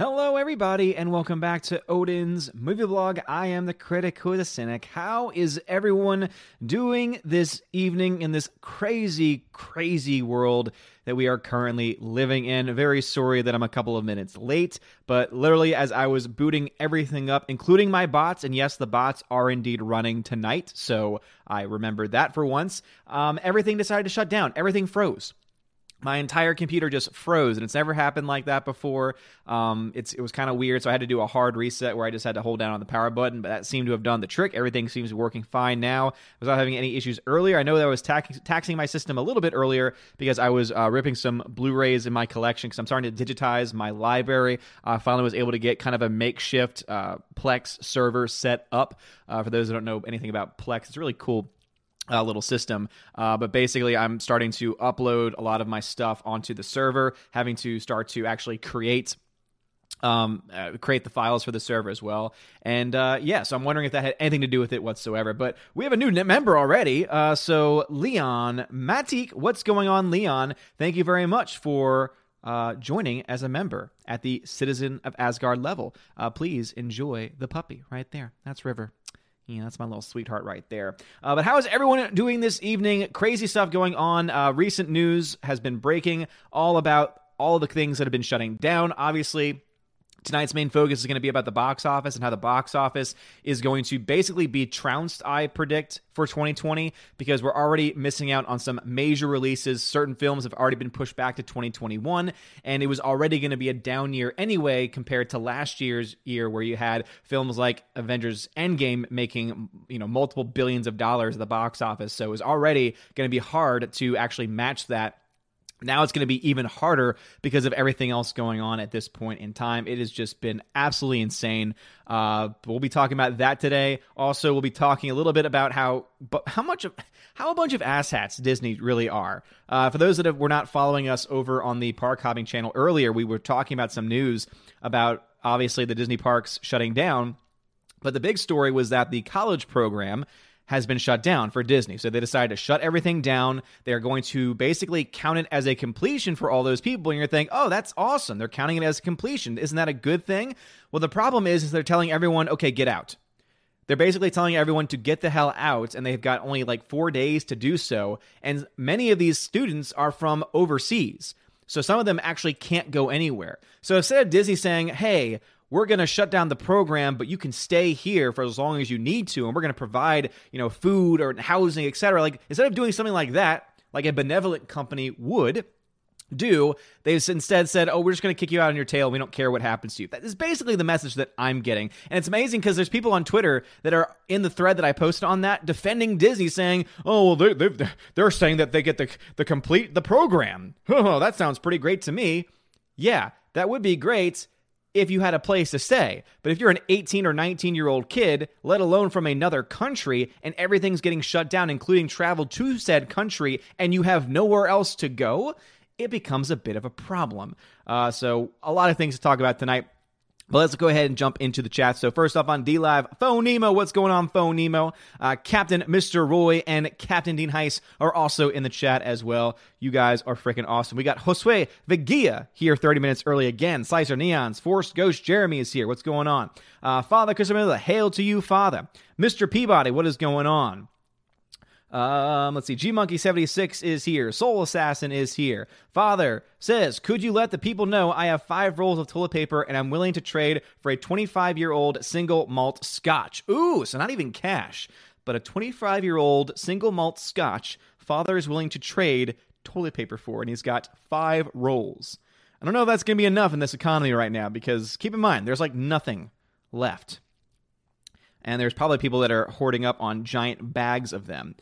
Hello, everybody, and welcome back to Odin's movie blog. I am the critic who is a cynic. How is everyone doing this evening in this crazy, crazy world that we are currently living in? Very sorry that I'm a couple of minutes late, but literally, as I was booting everything up, including my bots, and yes, the bots are indeed running tonight, so I remembered that for once, um, everything decided to shut down. Everything froze my entire computer just froze and it's never happened like that before. Um, it's, it was kind of weird so i had to do a hard reset where i just had to hold down on the power button but that seemed to have done the trick. Everything seems working fine now. Without having any issues earlier i know that i was tax- taxing my system a little bit earlier because i was uh, ripping some blu-rays in my collection because i'm starting to digitize my library. I uh, finally was able to get kind of a makeshift uh, plex server set up. Uh, for those that don't know anything about plex it's really cool uh, little system. Uh, but basically, I'm starting to upload a lot of my stuff onto the server, having to start to actually create. Um, uh, create the files for the server as well, and uh, yeah, so I'm wondering if that had anything to do with it whatsoever. But we have a new member already, uh, so Leon Matik, what's going on, Leon? Thank you very much for uh, joining as a member at the Citizen of Asgard level. Uh, please enjoy the puppy right there. That's River. Yeah, that's my little sweetheart right there. Uh, but how is everyone doing this evening? Crazy stuff going on. Uh, recent news has been breaking all about all the things that have been shutting down. Obviously, Tonight's main focus is going to be about the box office and how the box office is going to basically be trounced, I predict, for 2020 because we're already missing out on some major releases. Certain films have already been pushed back to 2021, and it was already going to be a down year anyway compared to last year's year where you had films like Avengers Endgame making, you know, multiple billions of dollars at the box office. So it was already going to be hard to actually match that now it's going to be even harder because of everything else going on at this point in time. It has just been absolutely insane. Uh, we'll be talking about that today. Also, we'll be talking a little bit about how, but how much of how a bunch of asshats Disney really are. Uh, for those that have, were not following us over on the Park Hopping channel earlier, we were talking about some news about obviously the Disney parks shutting down. But the big story was that the college program has been shut down for Disney. So they decided to shut everything down. They're going to basically count it as a completion for all those people. And you're thinking, oh, that's awesome. They're counting it as a completion. Isn't that a good thing? Well, the problem is, is they're telling everyone, okay, get out. They're basically telling everyone to get the hell out, and they've got only like four days to do so. And many of these students are from overseas. So some of them actually can't go anywhere. So instead of Disney saying, hey, we're going to shut down the program, but you can stay here for as long as you need to, and we're going to provide, you know, food or housing, etc. Like instead of doing something like that, like a benevolent company would do, they've instead said, "Oh, we're just going to kick you out on your tail. We don't care what happens to you." That is basically the message that I'm getting, and it's amazing because there's people on Twitter that are in the thread that I posted on that defending Disney, saying, "Oh, well, they're they're, saying that they get the the complete the program." Oh, that sounds pretty great to me. Yeah, that would be great if you had a place to stay. But if you're an 18 or 19 year old kid, let alone from another country, and everything's getting shut down, including travel to said country, and you have nowhere else to go, it becomes a bit of a problem. Uh, so, a lot of things to talk about tonight. But let's go ahead and jump into the chat. So first off on DLive, Phone Nemo, what's going on, Phone Nemo? Uh, Captain Mr. Roy and Captain Dean Heiss are also in the chat as well. You guys are freaking awesome. We got Josue Vigia here 30 minutes early again. Slicer Neons, Forced Ghost Jeremy is here. What's going on? Uh, Father Christopher, hail to you, Father. Mr. Peabody, what is going on? Um, let's see. G Monkey 76 is here. Soul Assassin is here. Father says, Could you let the people know I have five rolls of toilet paper and I'm willing to trade for a 25 year old single malt scotch? Ooh, so not even cash, but a 25 year old single malt scotch. Father is willing to trade toilet paper for, and he's got five rolls. I don't know if that's going to be enough in this economy right now because keep in mind, there's like nothing left. And there's probably people that are hoarding up on giant bags of them.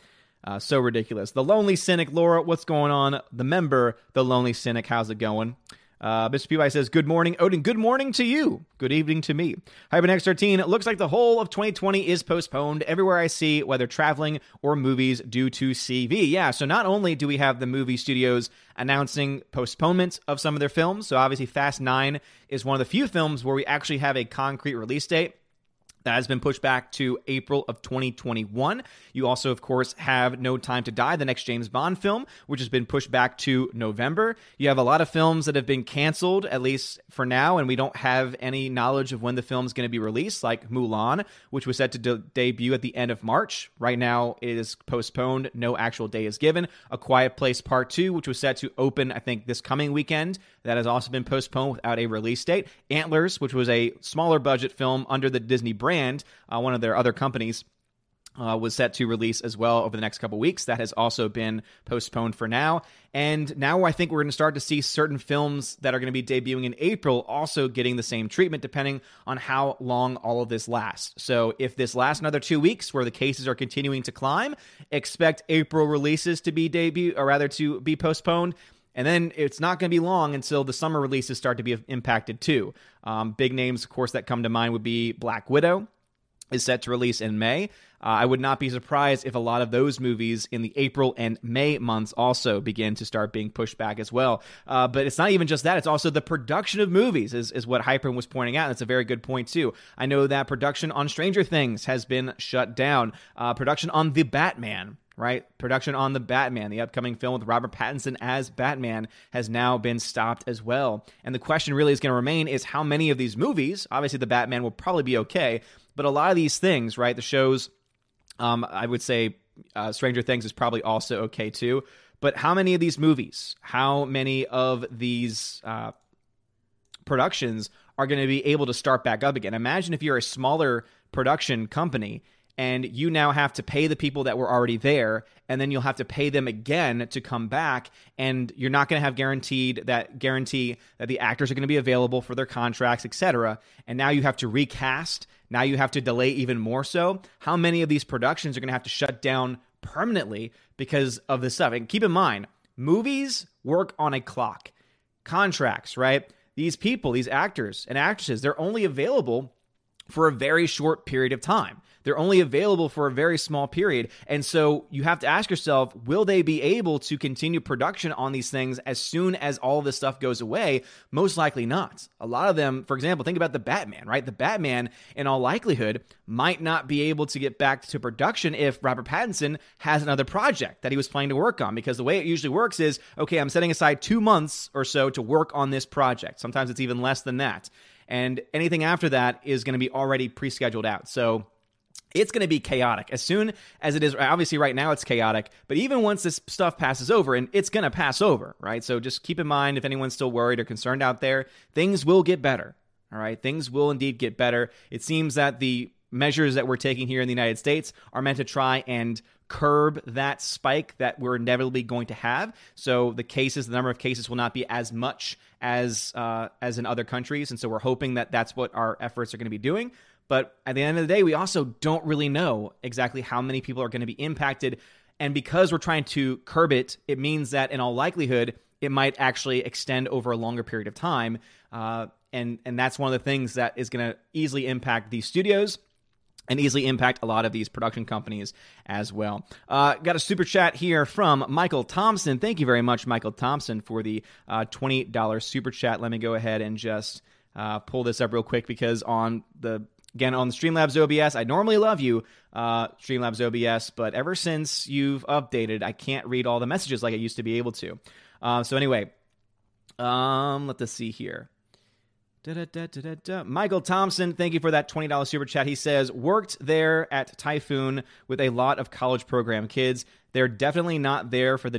Uh, so ridiculous. The Lonely Cynic, Laura, what's going on? The member, The Lonely Cynic, how's it going? Uh, Mr. PY says, Good morning, Odin. Good morning to you. Good evening to me. Hypernex13, it looks like the whole of 2020 is postponed everywhere I see, whether traveling or movies due to CV. Yeah, so not only do we have the movie studios announcing postponements of some of their films, so obviously Fast 9 is one of the few films where we actually have a concrete release date. That has been pushed back to April of 2021. You also, of course, have No Time to Die, the next James Bond film, which has been pushed back to November. You have a lot of films that have been canceled, at least for now, and we don't have any knowledge of when the film is going to be released, like Mulan, which was set to de- debut at the end of March. Right now, it is postponed. No actual day is given. A Quiet Place Part 2, which was set to open, I think, this coming weekend, that has also been postponed without a release date. Antlers, which was a smaller budget film under the Disney brand uh, one of their other companies, uh, was set to release as well over the next couple weeks. That has also been postponed for now. And now I think we're going to start to see certain films that are going to be debuting in April also getting the same treatment, depending on how long all of this lasts. So if this lasts another two weeks where the cases are continuing to climb, expect April releases to be debut, or rather to be postponed. And then it's not going to be long until the summer releases start to be impacted too. Um, big names, of course, that come to mind would be Black Widow, is set to release in May. Uh, I would not be surprised if a lot of those movies in the April and May months also begin to start being pushed back as well. Uh, but it's not even just that; it's also the production of movies, is, is what Hypern was pointing out. That's a very good point too. I know that production on Stranger Things has been shut down. Uh, production on The Batman right? Production on the Batman, the upcoming film with Robert Pattinson as Batman, has now been stopped as well. And the question really is going to remain is how many of these movies, obviously the Batman will probably be okay, but a lot of these things, right? The shows, um, I would say uh, Stranger Things is probably also okay too. But how many of these movies, how many of these uh, productions are going to be able to start back up again? Imagine if you're a smaller production company and you now have to pay the people that were already there and then you'll have to pay them again to come back and you're not going to have guaranteed that guarantee that the actors are going to be available for their contracts etc and now you have to recast. Now you have to delay even more so. How many of these productions are going to have to shut down permanently because of this stuff? And keep in mind movies work on a clock. Contracts right? These people these actors and actresses they're only available for a very short period of time they're only available for a very small period. And so you have to ask yourself, will they be able to continue production on these things as soon as all this stuff goes away? Most likely not. A lot of them, for example, think about the Batman, right? The Batman, in all likelihood, might not be able to get back to production if Robert Pattinson has another project that he was planning to work on. Because the way it usually works is, okay, I'm setting aside two months or so to work on this project. Sometimes it's even less than that. And anything after that is going to be already pre scheduled out. So, it's going to be chaotic. As soon as it is obviously right now it's chaotic but even once this stuff passes over and it's going to pass over right? So just keep in mind if anyone's still worried or concerned out there things will get better all right? Things will indeed get better. It seems that the measures that we're taking here in the united states are meant to try and curb that spike that we're inevitably going to have. So the cases the number of cases will not be as much as uh, as in other countries and so we're hoping that that's what our efforts are going to be doing but at the end of the day, we also don't really know exactly how many people are going to be impacted. And because we're trying to curb it, it means that in all likelihood, it might actually extend over a longer period of time. Uh, and, and that's one of the things that is going to easily impact these studios and easily impact a lot of these production companies as well. Uh, got a super chat here from Michael Thompson. Thank you very much, Michael Thompson, for the uh, $20 super chat. Let me go ahead and just uh, pull this up real quick because on the Again, on the Streamlabs OBS, I normally love you, uh, Streamlabs OBS, but ever since you've updated, I can't read all the messages like I used to be able to. Uh, so anyway, um, let us see here. Da-da-da-da-da. Michael Thompson, thank you for that $20 super chat. He says, worked there at Typhoon with a lot of college program kids. They're definitely not there for the